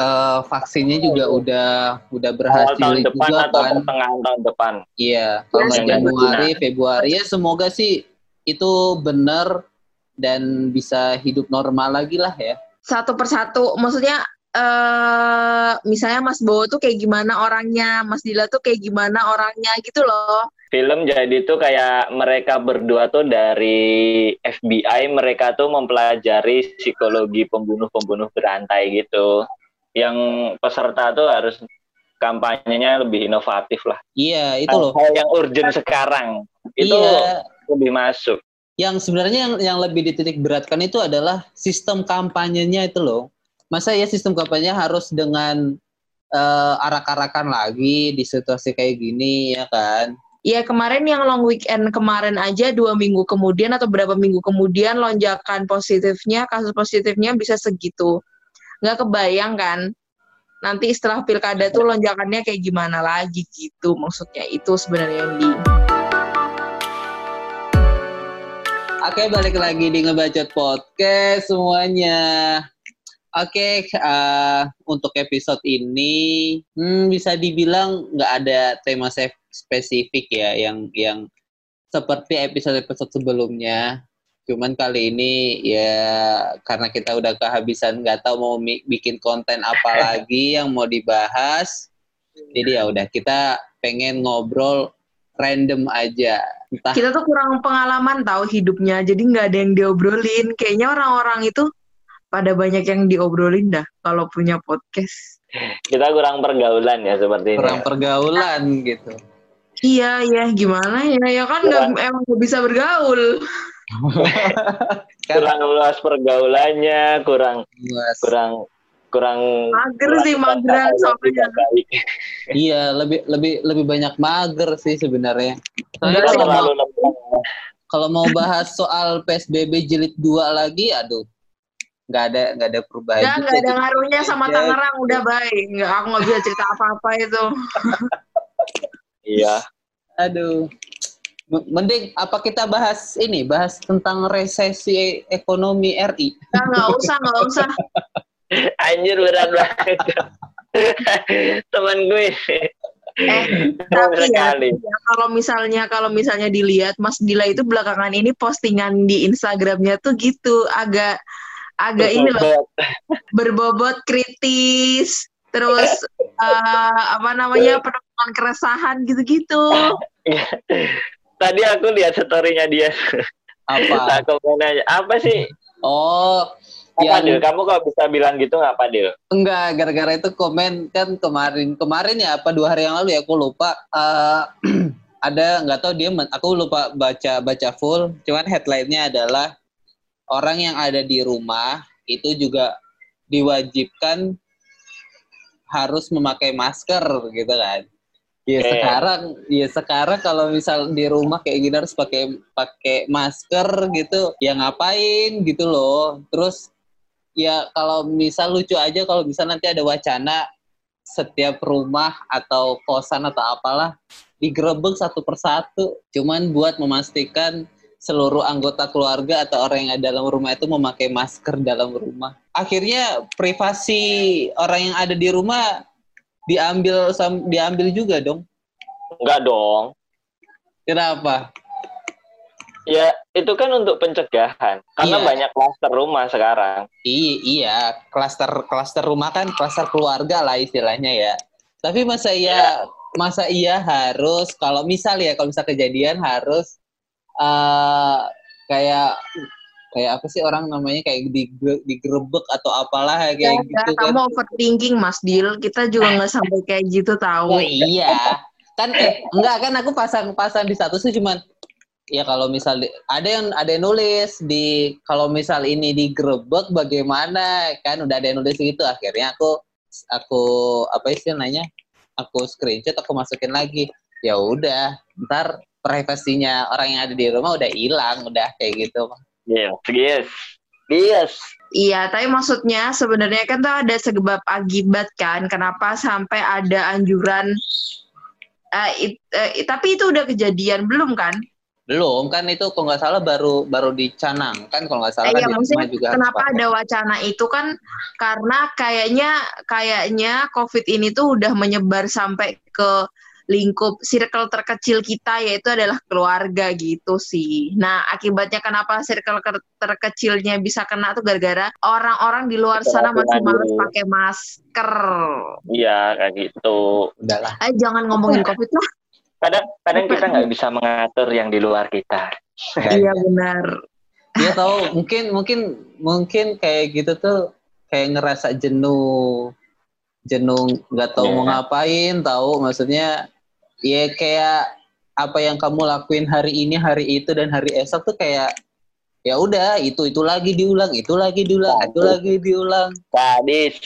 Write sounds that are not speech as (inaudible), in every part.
uh, vaksinnya juga udah udah berhasil tahun depan juga atau kan. pertengahan tahun depan. Iya, kalau Yang Januari, benar. Februari ya semoga sih itu benar dan bisa hidup normal lagi lah ya. Satu persatu, maksudnya eh misalnya Mas Bowo tuh kayak gimana orangnya, Mas Dila tuh kayak gimana orangnya gitu loh. Film jadi tuh kayak mereka berdua tuh dari FBI, mereka tuh mempelajari psikologi pembunuh-pembunuh berantai gitu. Yang peserta tuh harus kampanyenya lebih inovatif lah. Iya, itu loh. Hal yang urgent sekarang itu Iya, lebih masuk. yang sebenarnya yang yang lebih dititik beratkan itu adalah sistem kampanyenya itu loh. Masa ya sistem kampanye harus dengan eh, arak-arakan lagi di situasi kayak gini ya kan? Iya kemarin yang long weekend kemarin aja dua minggu kemudian atau berapa minggu kemudian lonjakan positifnya kasus positifnya bisa segitu nggak kebayang kan nanti setelah pilkada tuh lonjakannya kayak gimana lagi gitu maksudnya itu sebenarnya yang di Oke, balik lagi di ngebacot podcast semuanya. Oke, eh, untuk episode ini hmm, bisa dibilang nggak ada tema spesifik ya yang yang seperti episode-episode sebelumnya. Cuman kali ini ya karena kita udah kehabisan nggak tahu mau bikin konten apa (laughs) lagi yang mau dibahas. Jadi ya udah kita pengen ngobrol random aja. Entah kita tuh kurang pengalaman tahu hidupnya jadi nggak ada yang diobrolin kayaknya orang-orang itu pada banyak yang diobrolin dah kalau punya podcast Kita kurang pergaulan ya seperti ini. kurang pergaulan gitu. iya iya gimana ya ya kan nggak emang nggak bisa bergaul kurang luas pergaulannya, kurang Luas. kurang kurang mager sih mageran soalnya baik. (laughs) Iya, lebih lebih lebih banyak mager sih sebenarnya. Soalnya sih, kalau mau, kalau mau bahas soal PSBB jilid 2 lagi, aduh, nggak ada nggak ada perubahan. Nggak, juga nggak ada ngaruhnya sama Aja. Tangerang udah baik. Nggak, aku nggak bisa cerita apa-apa itu. Iya. (laughs) Aduh. Mending apa kita bahas ini, bahas tentang resesi ekonomi RI. Nggak usah, nggak usah. (laughs) Anjir berat banget. (laughs) Teman gue. Eh, (laughs) tapi ya, ya, kalau misalnya kalau misalnya dilihat Mas Dila itu belakangan ini postingan di Instagramnya tuh gitu agak agak ini loh berbobot kritis terus eh, apa namanya penemuan keresahan gitu-gitu. Tadi aku lihat story-nya dia. Apa? Aku mau nanya, apa sih? Oh, Apa, Dil? yang Kamu kok bisa bilang gitu nggak, Pak Dil? Enggak, gara-gara itu komen kan kemarin kemarin ya apa dua hari yang lalu ya aku lupa eh, (clears throat) ada nggak tahu dia men- aku lupa baca baca full cuman headline-nya adalah orang yang ada di rumah itu juga diwajibkan harus memakai masker gitu kan. Ya Oke. sekarang ya sekarang kalau misal di rumah kayak gini harus pakai pakai masker gitu ya ngapain gitu loh. Terus ya kalau misal lucu aja kalau misal nanti ada wacana setiap rumah atau kosan atau apalah digerebek satu persatu cuman buat memastikan seluruh anggota keluarga atau orang yang ada dalam rumah itu memakai masker dalam rumah. Akhirnya privasi orang yang ada di rumah diambil sam- diambil juga dong. Enggak dong. Kenapa? Ya, itu kan untuk pencegahan. Karena Iya. banyak klaster rumah sekarang. Iya, iya, klaster klaster rumah kan klaster keluarga lah istilahnya ya. Tapi masa iya masa iya harus kalau misal ya kalau misal kejadian harus eh kayak kayak apa sih orang namanya kayak digre- digerebek atau apalah Ya, kayak udah, gitu kan. kamu overthinking Mas Dil. Kita juga (laughs) nggak sampai kayak gitu tahu. Oh iya. Kan eh enggak kan aku pasang-pasang di statusnya cuman ya kalau misal di- ada yang ada yang nulis di kalau misal ini digerebek bagaimana kan udah ada yang nulis gitu akhirnya aku aku apa istilahnya aku screenshot aku masukin lagi ya udah ntar privasinya orang yang ada di rumah udah hilang udah kayak gitu Yes, yes. Yes. Iya, tapi maksudnya sebenarnya kan tuh ada sebab akibat kan, kenapa sampai ada anjuran. eh, it- eh, tapi itu udah kejadian belum kan? Belum kan itu kalau nggak salah baru baru dicanang kan kalau nggak salah Eh, kan iya, maksudnya juga kenapa ada wacana itu kan karena kayaknya kayaknya COVID ini tuh udah menyebar sampai ke lingkup circle terkecil kita yaitu adalah keluarga gitu sih. Nah, akibatnya kenapa circle ke- terkecilnya bisa kena tuh gara-gara orang-orang di luar sana masih dulu. pakai masker. Iya kayak gitu. Udahlah. Eh, jangan ngomongin COVID lah. Kadang kadang kita nggak bisa mengatur yang di luar kita. (laughs) Iya benar. Dia tahu mungkin mungkin mungkin kayak gitu tuh kayak ngerasa jenuh jenuh nggak tahu Iya. mau ngapain tahu maksudnya ya kayak apa yang kamu lakuin hari ini hari itu dan hari esok tuh kayak ya udah itu itu lagi diulang itu lagi diulang itu lagi diulang. Sadis.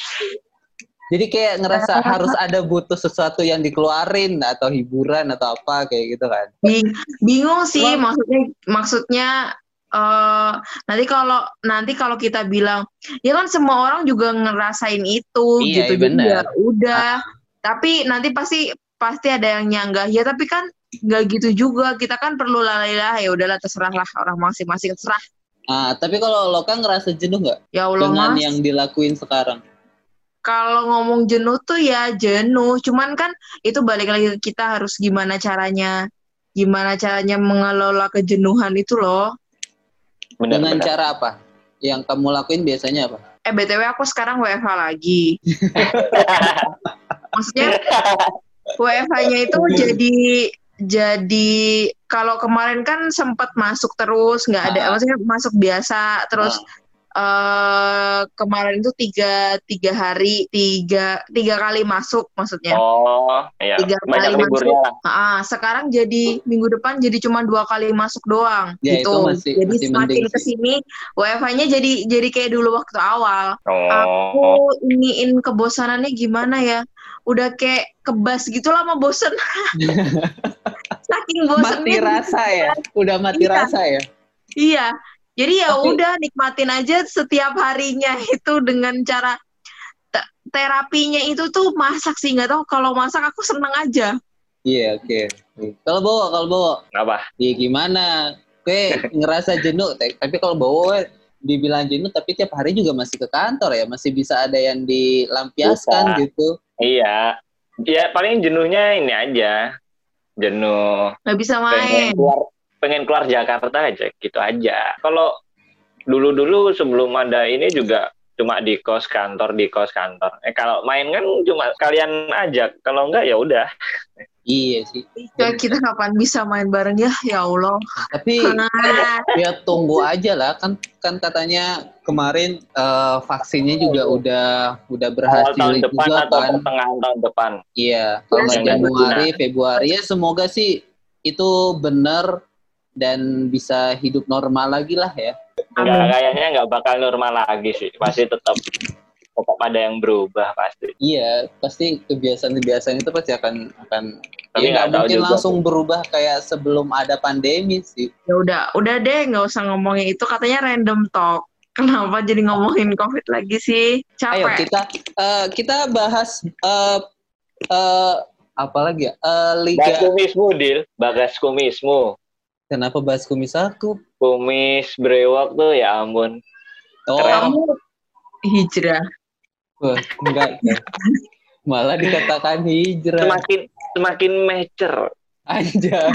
jadi kayak ngerasa harus ada butuh sesuatu yang dikeluarin atau hiburan atau apa kayak gitu kan. Bing- bingung sih maksudnya maksudnya eh nanti kalau nanti kalau kita bilang ya kan semua orang juga ngerasain itu Iya, gitu iya, ya udah. Tapi nanti pasti pasti ada yang nyanggah ya tapi kan nggak gitu juga. Kita kan perlu lalailah ya udahlah terserah lah orang masing-masing terserah. Ah tapi kalau lo kan ngerasa jenuh nggak? Ya Allah dengan mas. yang dilakuin sekarang? Kalau ngomong jenuh tuh ya jenuh. Cuman kan itu balik lagi ke kita harus gimana caranya gimana caranya mengelola kejenuhan itu loh. Benar, dengan benar. cara apa? Yang kamu lakuin biasanya apa? Eh BTW aku sekarang WFH lagi. (laughs) Maksudnya WFH-nya itu jadi jadi kalau kemarin kan sempat masuk terus nggak ada Ah. maksudnya masuk biasa terus eh kemarin itu tiga tiga hari tiga tiga kali masuk maksudnya Oh, iya. Tiga Banyak kali liburnya lah. Ah, sekarang jadi minggu depan jadi cuma dua kali masuk doang Ya, gitu. itu masih- jadi masih semakin ke sini WFH-nya jadi jadi kayak dulu waktu awal. Oh, Aku iniin kebosanannya gimana ya? Udah kayak kebas (laughs) gitu lama bosen. Saking mati bosennya. rasa ya udah mati Iya. rasa ya Iya. Jadi ya Tapi- udah nikmatin aja setiap harinya itu dengan cara te- terapinya itu tuh masak sih nggak tahu kalau masak aku seneng aja. iya oke kalau bawa kalau bawa apa? ya gimana Oke, (laughs) ngerasa jenuh tapi kalau bawa dibilang jenuh tapi tiap hari juga masih ke kantor ya masih bisa ada yang dilampiaskan Bisa. gitu Iya. Ya paling jenuhnya ini aja. Jenuh. Nggak bisa Pengen main. keluar pengen keluar Jakarta aja gitu aja. Kalau dulu-dulu sebelum ada ini juga cuma di kos kantor di kos kantor. Eh kalau main kan cuma kalian ajak. Kalau enggak ya udah. iya sih Ya, kita kapan bisa main bareng ya? Ya Allah. tapi Ah, (laughs) ya tunggu aja lah kan kan katanya kemarin eh, vaksinnya juga udah udah berhasil tahun depan juga atau kan pertengahan tahun depan. Iya, kalau Yang Januari, Februari ya semoga sih itu benar dan bisa hidup normal lagi lah ya. Enggak kayaknya nggak bakal normal lagi sih. Pasti tetap tetap ada yang berubah pasti. Iya, pasti kebiasaan-kebiasaan itu pasti akan akan Tapi ya nggak tahu mungkin juga langsung berubah kayak sebelum ada pandemi sih. ya udah, udah deh nggak usah ngomongin itu. Katanya random talk. Kenapa jadi ngomongin COVID lagi sih? Ayo Capek. kita eh, kita bahas eh eh, apa lagi ya? Eh, Bahas Liga. kumismu, Dil. Bagas kumismu. Kenapa bahas kumis aku? Kumis brewok tuh ya ampun. Oh, Keren. Kamu hijrah. wah, enggak. (laughs) Malah dikatakan hijrah. Semakin semakin mature. Anjay.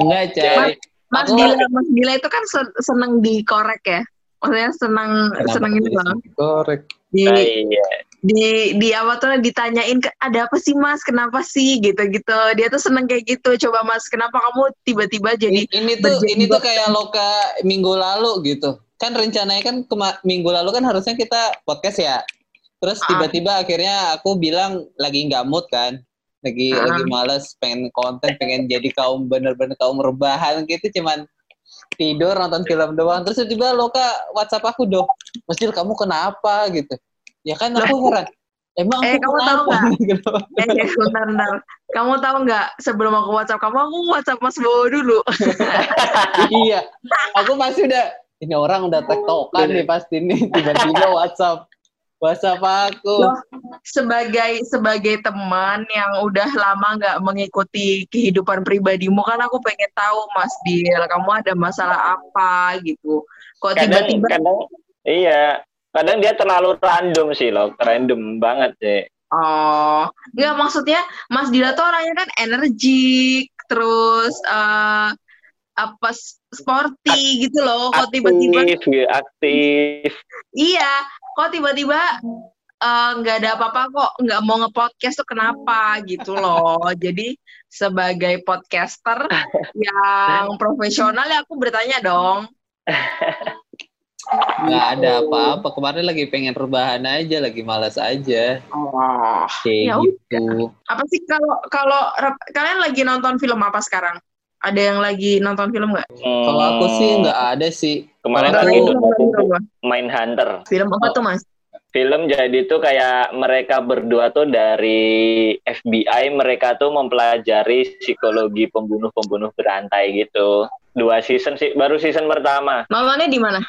Enggak, Cai. Mas Aku- Gila, Mas Gila itu kan sen- seneng dikorek ya. Maksudnya seneng Kenapa seneng itu loh. Korek. Di Ah, iya. Di di apa tuh ditanyain "Ke- ada apa sih Mas? Kenapa sih gitu-gitu. Dia tuh seneng kayak gitu. Coba Mas, kenapa kamu tiba-tiba jadi Ini, ini tuh ini tuh kayak loka minggu lalu gitu. Kan rencananya kan kema- minggu lalu kan harusnya kita podcast ya. Terus Ah. tiba-tiba akhirnya aku bilang lagi nggak mood kan. Lagi Ah. lagi males pengen konten, pengen jadi kaum bener-bener kaum rebahan gitu cuman tidur nonton film doang. Terus tiba-tiba Loka WhatsApp aku doh. Masjid kamu kenapa gitu. Ya kan aku heran. Emang Eh, aku kamu tahu kenapa? (laughs) Gitu. Eh, bentar, bentar. Kamu tahu nggak sebelum aku WhatsApp kamu, aku WhatsApp Mas Bowo dulu. (laughs) iya. Aku pasti udah ini orang udah tektokan nih pasti nih (laughs) tiba-tiba WhatsApp. WhatsApp aku. Loh, sebagai sebagai teman yang udah lama nggak mengikuti kehidupan pribadimu kan aku pengen tahu Mas Dil, kamu ada masalah apa gitu. Kok tiba-tiba iya kadang dia terlalu random sih loh random banget sih Oh, nggak maksudnya Mas Dila tuh orangnya kan energik, terus eh apa sporty gitu loh. Kok tiba-tiba aktif aktif iya, kok tiba-tiba eh, nggak ada apa-apa kok nggak mau nge-podcast tuh kenapa gitu loh. (laughs) Jadi sebagai podcaster (laughs) yang profesional ya aku bertanya dong. (laughs) Nggak ada apa-apa. Kemarin lagi pengen rebahan aja, lagi malas aja. Oh, Kayak Ya gitu. apa sih kalau kalau kalian lagi nonton film apa sekarang? Ada yang lagi nonton film nggak? Kalau aku sih Hmm, nggak ada sih. kemarin aku- main hunter Film apa tuh mas? film jadi tuh kayak mereka berdua tuh dari FBI mereka tuh mempelajari psikologi pembunuh-pembunuh berantai gitu dua season sih baru season pertama (laughs) Nontonnya di mana?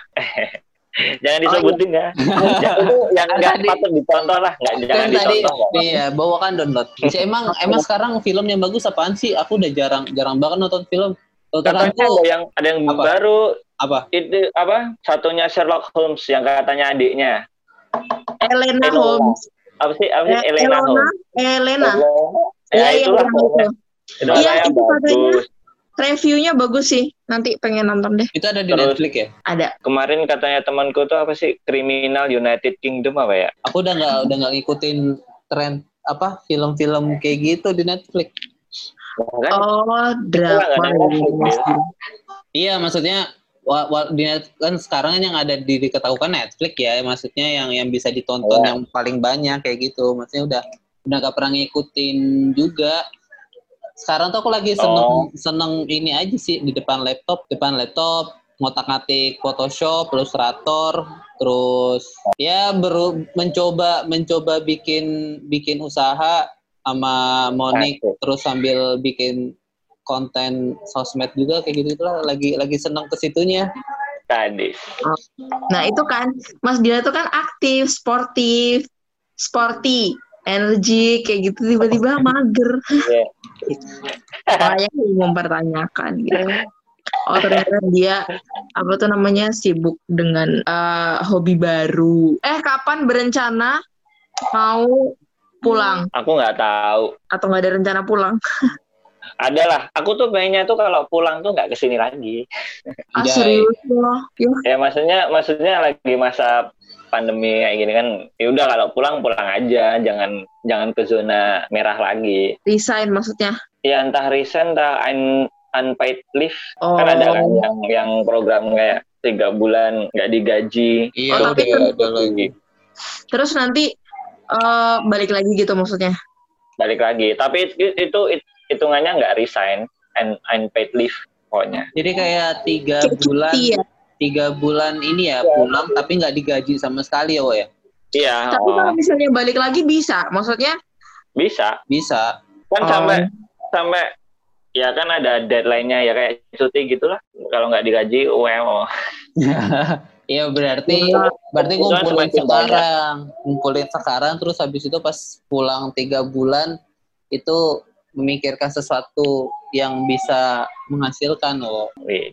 jangan disebutin ya (laughs) Ya, itu yang nggak patut ditonton lah nggak jangan tadi, ditonton ya. iya, bawakan download. Emang emang sekarang film yang bagus apaan sih? Aku udah jarang jarang banget nonton film. Aku ada yang ada yang Apa? baru apa? itu apa satunya Sherlock Holmes yang katanya adiknya Elena Elena. Holmes. apa sih apa sih Eh, Elena Elena. Holmes Elena. ya Iya, iya, itulah yang pokoknya. itu. itu Iya, itu katanya. Reviewnya bagus sih. Nanti pengen nonton deh. Itu ada di Terus- Netflix ya? Ada. kemarin katanya temanku tuh apa sih Criminal United Kingdom apa ya Aku udah nggak udah nggak ngikutin tren apa film-film kayak gitu di Netflix. kan Oh, ada drama. Ya. Iya, maksudnya wa, wa- di net, kan sekarang yang ada di diketahukan Netflix ya, maksudnya yang yang bisa ditonton Iya. yang paling banyak kayak gitu. Maksudnya udah udah gak pernah ngikutin juga. Sekarang tuh aku lagi seneng Oh. seneng ini aja sih di depan laptop, depan laptop ngotak-ngatik Photoshop, Illustrator, terus ya baru mencoba mencoba bikin bikin usaha sama Monik terus sambil bikin konten sosmed juga kayak gitu itulah lagi lagi seneng ke situnya sadis Nah, itu kan Mas Dila tuh kan aktif, sportif, sporty, energi kayak gitu tiba-tiba mager. Iya. Makanya aku mempertanyakan gitu. Oh ternyata dia apa tuh namanya sibuk dengan eh, hobi baru. Eh kapan berencana mau pulang aku nggak tahu atau nggak ada rencana pulang? (laughs) ada lah aku tuh pengennya tuh kalau pulang tuh nggak ke sini lagi Ah serius loh. Ya, ya maksudnya maksudnya lagi masa pandemi kayak gini kan ya udah kalau pulang pulang aja jangan jangan ke zona merah lagi resign maksudnya. ya entah resign entah un, unpaid leave Oh. kan ada kan yang yang program kayak tiga bulan nggak digaji iya Oh, tapi kan- ada lagi Terus nanti eh, balik lagi gitu maksudnya. balik lagi tapi itu, itu it- hitungannya nggak resign and unpaid leave pokoknya jadi kayak tiga bulan ya. Tiga bulan ini ya pulang tapi nggak digaji sama sekali ya Wo ya? Iya Tapi oh, kalau misalnya balik lagi bisa, maksudnya? Bisa. Bisa. Kan Oh. sampai sampai ya kan ada deadline-nya ya kayak cuti gitulah. Kalau nggak digaji wow (laughs) Iya berarti Iya. berarti kan ngumpulin sekarang, ngumpulin sekarang terus habis itu pas pulang tiga bulan itu memikirkan sesuatu yang bisa menghasilkan loh. Wih,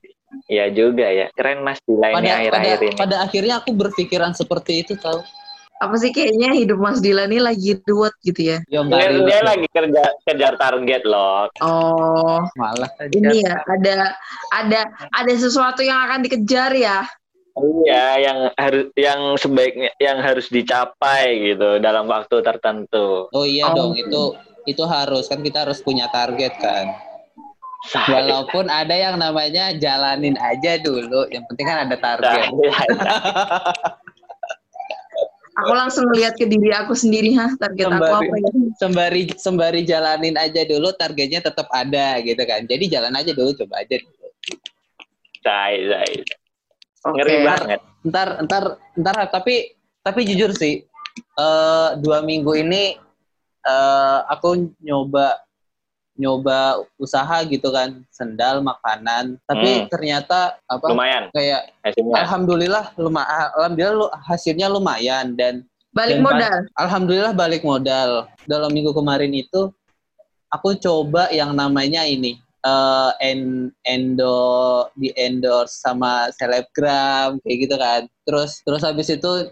Iya juga ya keren mas di Pada lainnya pada akhir-akhir ini pada akhirnya aku berpikiran seperti itu tau. apa sih kayaknya hidup Mas Dila nih lagi ruwet gitu ya? Ya dia, dia ribet lagi kerja kejar target loh Oh, malah aja. ini ya ada ada ada sesuatu yang akan dikejar ya. iya yang harus yang sebaiknya yang harus dicapai gitu dalam waktu tertentu Oh iya Oh. dong itu itu harus kan kita harus punya target kan. Walaupun ada yang namanya jalanin aja dulu, yang penting kan ada target. Aku langsung melihat ke diri aku sendiri, ha target aku Sembari. apa ya? sembari sembari jalanin aja dulu targetnya tetap ada gitu kan jadi jalan aja dulu coba aja dulu. say, say. Oke. ngeri banget ntar ntar ntar tapi tapi jujur sih eh dua minggu ini eh aku nyoba nyoba usaha gitu kan sendal makanan tapi Hmm. ternyata apa lumayan kayak hasilnya alhamdulillah lumayan alhamdulillah lu- hasilnya lumayan dan Balik Dan modal. Alhamdulillah balik modal. Dalam minggu kemarin itu aku coba yang namanya ini eh en endo di endorse sama selebgram kayak gitu kan. Terus terus habis itu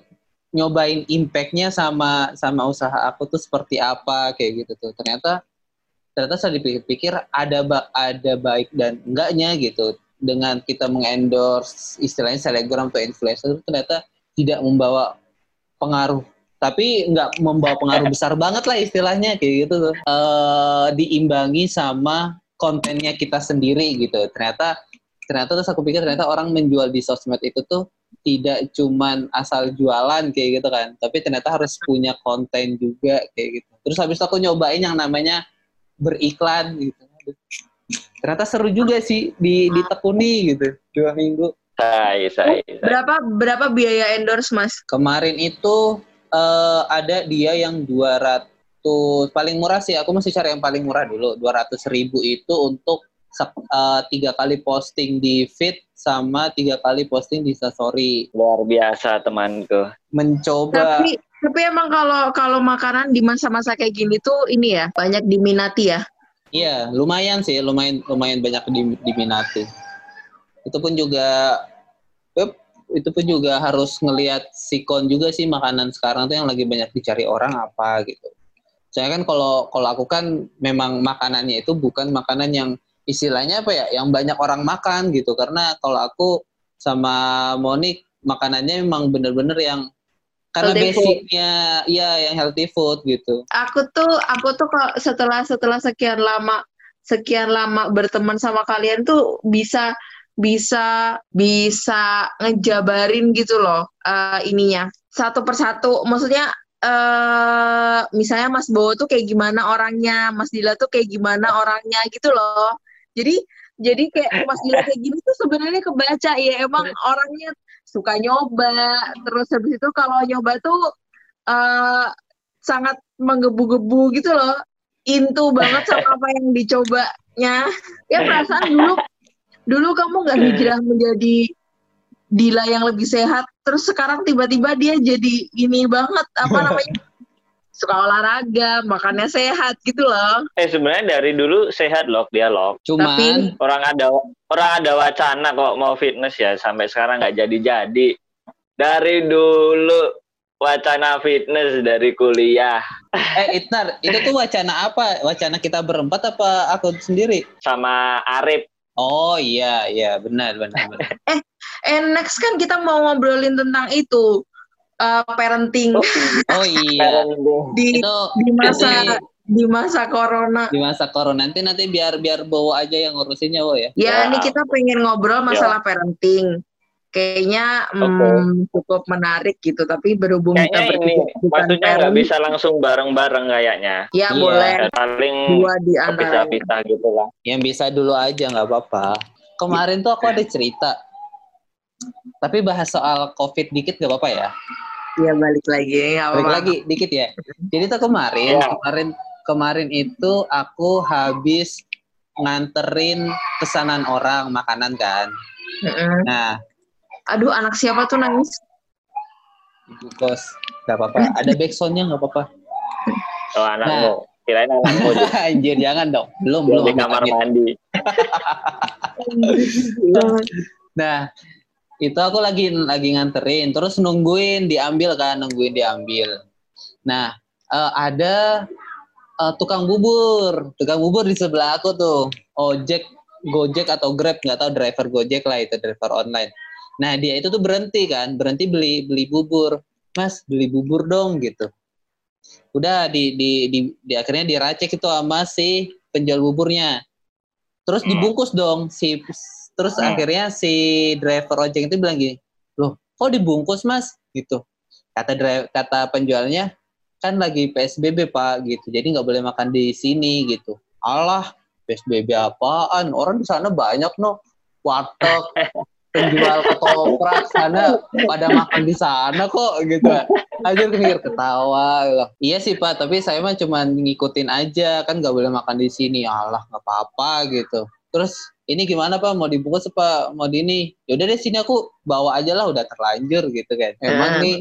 nyobain impactnya sama sama usaha aku tuh seperti apa kayak gitu tuh. Ternyata ternyata saya dipikir-pikir ada ba- ada baik dan enggaknya gitu. Dengan kita mengendorse istilahnya selebgram atau influencer ternyata tidak membawa pengaruh. Tapi nggak membawa pengaruh (laughs) besar banget lah istilahnya kayak gitu tuh. Eh, diimbangi sama kontennya kita sendiri gitu. Ternyata ternyata terus aku pikir ternyata orang menjual di sosmed itu tuh tidak cuman asal jualan kayak gitu kan. Tapi ternyata harus punya konten juga kayak gitu. Terus habis itu aku nyobain yang namanya beriklan gitu ternyata seru juga sih di ditekuni gitu dua minggu Saya, saya, saya. Berapa berapa biaya endorse mas? Kemarin itu eh, ada dia yang 200 paling murah sih. Aku masih cari yang paling murah dulu. 200 ribu itu untuk eh, tiga kali posting di feed sama tiga kali posting di story. Luar biasa temanku. Mencoba. Tapi tapi emang kalau kalau makanan di masa-masa kayak gini tuh ini ya banyak diminati ya. Iya, lumayan sih, lumayan lumayan banyak di- diminati. Itu pun juga itu pun juga harus ngelihat sikon juga sih makanan sekarang tuh yang lagi banyak dicari orang apa gitu. Saya kan kalau kalau aku kan memang makanannya itu bukan makanan yang istilahnya apa ya, yang banyak orang makan gitu. Karena kalau aku sama Monik makanannya memang bener-bener yang karena Healthy food. basicnya ya yang healthy food gitu. Aku tuh aku tuh kalau setelah setelah sekian lama sekian lama berteman sama kalian tuh bisa bisa bisa ngejabarin gitu loh eh, ininya satu persatu maksudnya eh misalnya Mas Bowo tuh kayak gimana orangnya Mas Dila tuh kayak gimana orangnya gitu loh jadi jadi kayak Mas Dila kayak gini tuh sebenarnya kebaca ya emang orangnya suka nyoba. Terus habis itu kalau nyoba tuh eh sangat menggebu-gebu gitu loh. Into banget sama (laughs) apa yang dicobanya. Ya perasaan dulu dulu kamu nggak hijrah menjadi Dila yang lebih sehat. Terus sekarang tiba-tiba dia jadi ini banget. Apa (laughs) namanya suka olahraga makannya sehat gitu loh Eh sebenarnya dari dulu sehat loh dia loh. Cuman Tapi- Orang ada orang ada wacana kok mau fitness ya sampai sekarang nggak jadi-jadi. Dari dulu wacana fitness dari kuliah Eh, Itnar, itu tuh wacana apa? Wacana kita berempat apa aku sendiri? sama Arif. Oh iya, iya benar, benar, benar. and (laughs) next kan kita mau ngobrolin tentang itu uh, parenting Oh (laughs) iya, di itu di masa nanti di masa corona di masa corona nanti nanti biar biar bawa aja yang ngurusinnya, wo ya. Ya, Ya. ini kita pengen ngobrol masalah parenting. Kayaknya hmm, cukup menarik gitu, tapi berhubung kita Kayaknya ini berdua bukan maksudnya nggak bisa langsung bareng-bareng kayaknya. ya Iya. boleh Paling dua di antara. pisah-pisah gitu lah. Yang bisa dulu aja nggak apa-apa. Kemarin tuh aku ada cerita. Tapi bahas soal COVID dikit nggak apa-apa ya? Ya balik lagi, nggak Balik apa-apa. lagi dikit ya. (laughs) Jadi tuh kemarin, Iya. kemarin kemarin itu aku habis nganterin pesanan orang makanan kan. Mm-mm. Nah, Aduh, anak siapa tuh nangis? Ibu kos, nggak apa-apa. Ada backsoundnya nggak apa-apa. Oh anakmu, kirain anakmu di, (laughs) Anjir, jangan dong. Belum, belum. di kamar mandi. (laughs) Nah, itu aku lagi lagi nganterin, terus nungguin diambil kan, nungguin diambil. Nah, eh, ada eh, tukang bubur, tukang bubur di sebelah aku tuh, ojek, gojek atau grab nggak tahu driver gojek lah itu driver online. Nah dia itu tuh berhenti kan, berhenti beli beli bubur, mas beli bubur dong gitu. Udah di di di, di akhirnya diracek itu sama si penjual buburnya. Terus Hmm. dibungkus dong si terus Hmm. akhirnya si driver ojek itu bilang gini, loh kok dibungkus mas gitu. Kata driver, kata penjualnya kan lagi PSBB pak gitu, jadi nggak boleh makan di sini gitu. Allah PSBB apaan? Orang di sana banyak no warteg, (laughs) penjual ketoprak sana pada makan di sana kok gitu. Aja mikir ketawa. loh. Iya sih pak, tapi saya mah cuma ngikutin aja kan nggak boleh makan di sini. Allah nggak apa-apa gitu. Terus ini gimana pak? Mau dibungkus apa? Mau di ini? Yaudah deh sini aku bawa aja lah udah terlanjur gitu kan. Emang Hmm. nih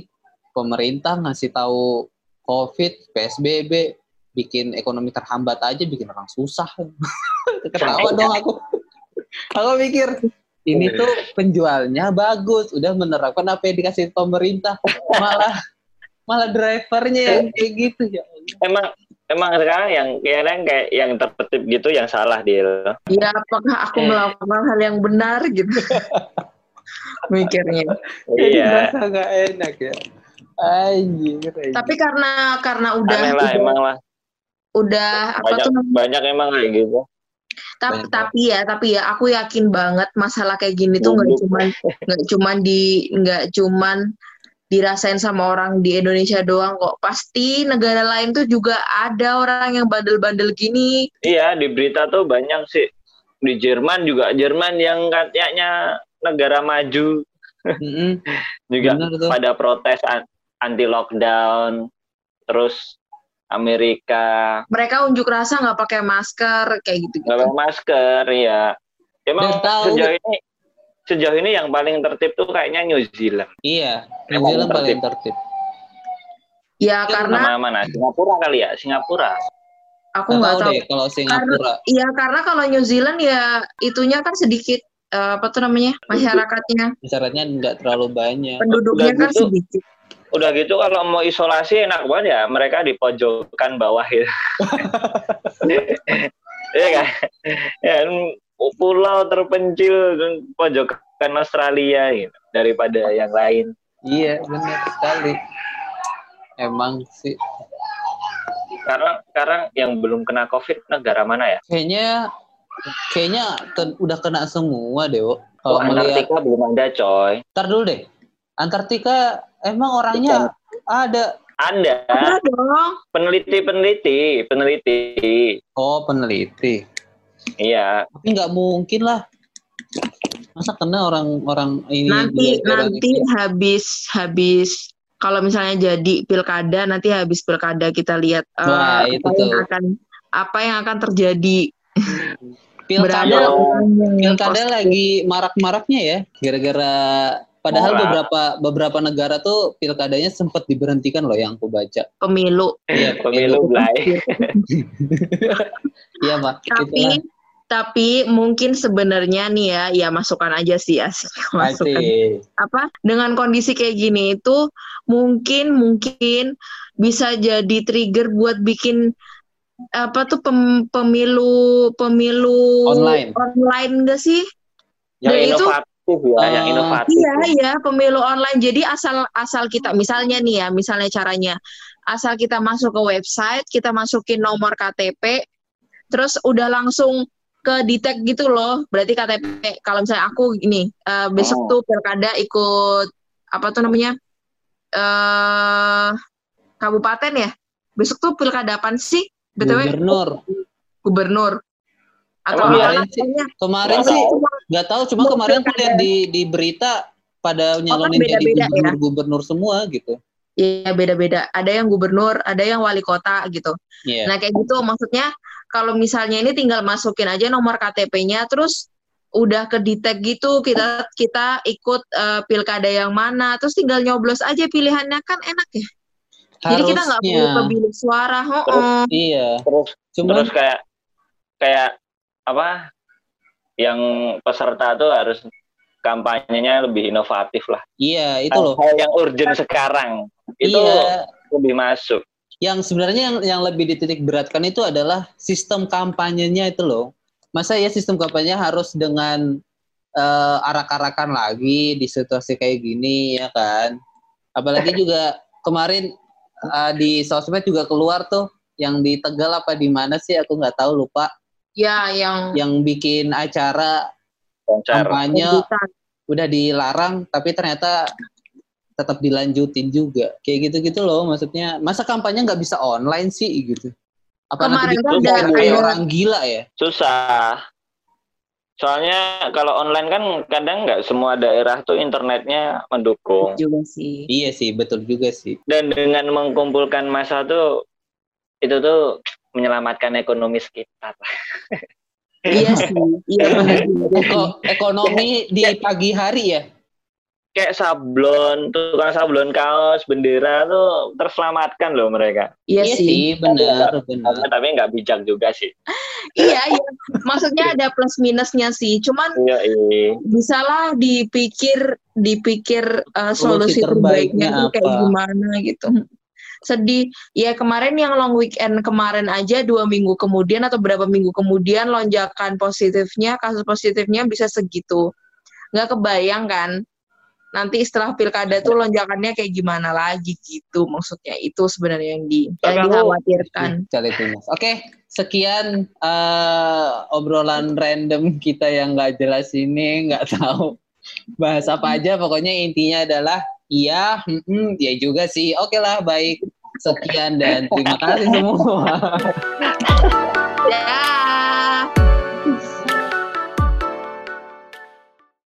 pemerintah ngasih tahu COVID, PSBB, bikin ekonomi terhambat aja, bikin orang susah. (laughs) Ketawa dong aku. Aku mikir, ini tuh penjualnya bagus, udah menerapkan apa yang dikasih pemerintah, malah malah drivernya yang kayak gitu ya. Emang emang sekarang yang yang kayak yang tertib gitu yang salah dia. Ya apakah aku melakukan hal yang benar gitu? (laughs) Mikirnya. Iya. Merasa nggak enak ya. Anjir, anjir. Tapi karena karena udah Aneh lah udah, emang lah. udah apa Banyak tuh banyak emang kayak gitu. tapi Banyak. tapi ya tapi ya aku yakin banget masalah kayak gini tuh nggak cuman nggak cuman di nggak cuman dirasain sama orang di Indonesia doang kok. Pasti negara lain tuh juga ada orang yang bandel-bandel gini. Iya di berita tuh banyak sih. Di Jerman juga Jerman yang katanya negara maju. Mm-mm, (laughs) juga bener pada protes an- anti lockdown terus Amerika. Mereka unjuk rasa nggak pakai masker kayak gitu nggak pakai masker ya emang sejauh ini sejauh ini yang paling tertib tuh kayaknya New Zealand Iya, New Zealand paling tertib. tertib. ya karena sama mana Singapura kali ya Singapura aku Nggak tahu tahu deh kalau Singapura. Iya karena kalau New Zealand ya itunya kan sedikit eh, apa tuh namanya masyarakatnya Syaratnya nggak terlalu banyak. penduduknya Udah kan gitu. sedikit udah gitu kalau mau isolasi enak banget ya mereka di pojokan bawah ya (laughs) Iya kan ya kan, pulau terpencil pojokan Australia gitu daripada yang lain Iya, benar sekali. Emang sih. sekarang sekarang yang belum kena covid negara mana ya Kayaknya kayaknya ke- udah kena semua deh, Wo. oh, Kalau melihat Antartika belum ada coy Ntar dulu deh. Antartika emang orangnya ada. ada ada dong peneliti peneliti peneliti Oh, peneliti. Iya. Tapi nggak mungkin lah. Masa kena orang-orang ini nanti nanti ini? habis habis kalau misalnya jadi pilkada nanti habis pilkada kita lihat eh, Wah, itu apa yang akan apa yang akan terjadi. Pilkada orang pilkada lagi marak-maraknya ya gara-gara padahal Marak. beberapa beberapa negara tuh pilkadanya sempat diberhentikan loh yang aku baca. Pemilu. Iya pemilu belai (laughs) iya pak tapi tapi mungkin sebenarnya nih ya ya masukan aja sih asik (laughs) masukan. Asik. apa? Dengan kondisi kayak gini itu mungkin mungkin bisa jadi trigger buat bikin apa tuh pem- pemilu pemilu Online. online enggak sih? Yang Dan itu- ya. Yang Eh, inovatif. Iya, iya, pemilu online. Jadi asal asal kita misalnya nih ya, misalnya caranya. Asal kita masuk ke website, kita masukin nomor KTP, terus udah langsung ke detect gitu loh. Berarti KTP kalau misalnya aku ini eh, besok Oh. tuh pilkada ikut apa tuh namanya? eh kabupaten ya. Besok tuh pilkada apa sih? BTW gubernur gubernur. Atau kemarin sih- kemarin sih tahu. nggak tahu cuma kemarin aku lihat di di berita pada nyalonin jadi beda-beda ya? gubernur gubernur semua gitu Iya beda-beda. Ada yang gubernur, ada yang wali kota gitu. Iya. Nah kayak gitu maksudnya kalau misalnya ini tinggal masukin aja nomor KTP-nya terus udah ke detect gitu kita kita ikut eh, pilkada yang mana terus tinggal nyoblos aja pilihannya kan enak ya. Jadi kita nggak perlu ke Harusnya. bilik suara. ho Terus- iya terus cuma terus kayak kayak apa yang peserta tuh harus kampanyenya lebih inovatif lah iya itu loh yang urgent sekarang itu iya lebih masuk yang sebenarnya yang yang lebih dititik beratkan itu adalah sistem kampanyenya itu loh. Masa ya sistem kampanye harus dengan eh, arak-arakan lagi di situasi kayak gini ya kan? Apalagi (laughs) juga kemarin eh, di sosmed juga keluar tuh yang di Tegal apa di mana sih aku nggak tahu lupa Ya yang yang bikin acara kampanye udah dilarang tapi ternyata tetap dilanjutin juga. Kayak gitu-gitu loh maksudnya masa kampanye nggak bisa online sih gitu. Apa Kemarin nanti kan ada- kayak orang gila ya? Susah. Soalnya kalau online kan kadang nggak semua daerah tuh internetnya mendukung. Juga sih. iya sih betul juga sih. Dan dengan mengumpulkan masa tuh itu tuh menyelamatkan ekonomi sekitar. Iya sih. Iya (laughs) ekonomi di pagi hari ya kayak sablon, tukang sablon kaos, bendera tuh terselamatkan loh mereka. Iya Iya sih. sih, benar, benar. Tapi nggak bijak juga sih. (laughs) Iya, iya. Maksudnya ada plus minusnya sih. Cuman Iya, iya. bisalah dipikir dipikir uh, Solusi solusi terbaiknya terbaiknya tuh kayak apa? gimana gitu. Sedih. Ya kemarin yang long weekend kemarin aja dua minggu kemudian atau berapa minggu kemudian lonjakan positifnya, kasus positifnya bisa segitu. Nggak kebayang kan? Nanti setelah pilkada tuh lonjakannya kayak gimana lagi gitu. Maksudnya itu sebenarnya yang, di, yang aku- dikhawatirkan. (laughs) Oke, sekian eh, obrolan random kita yang nggak jelas ini, nggak tahu bahas apa aja. Pokoknya intinya adalah iya, mm-mm, ya juga sih. Oke lah, baik. Sekian dan terima kasih semua. (laughs) Ya.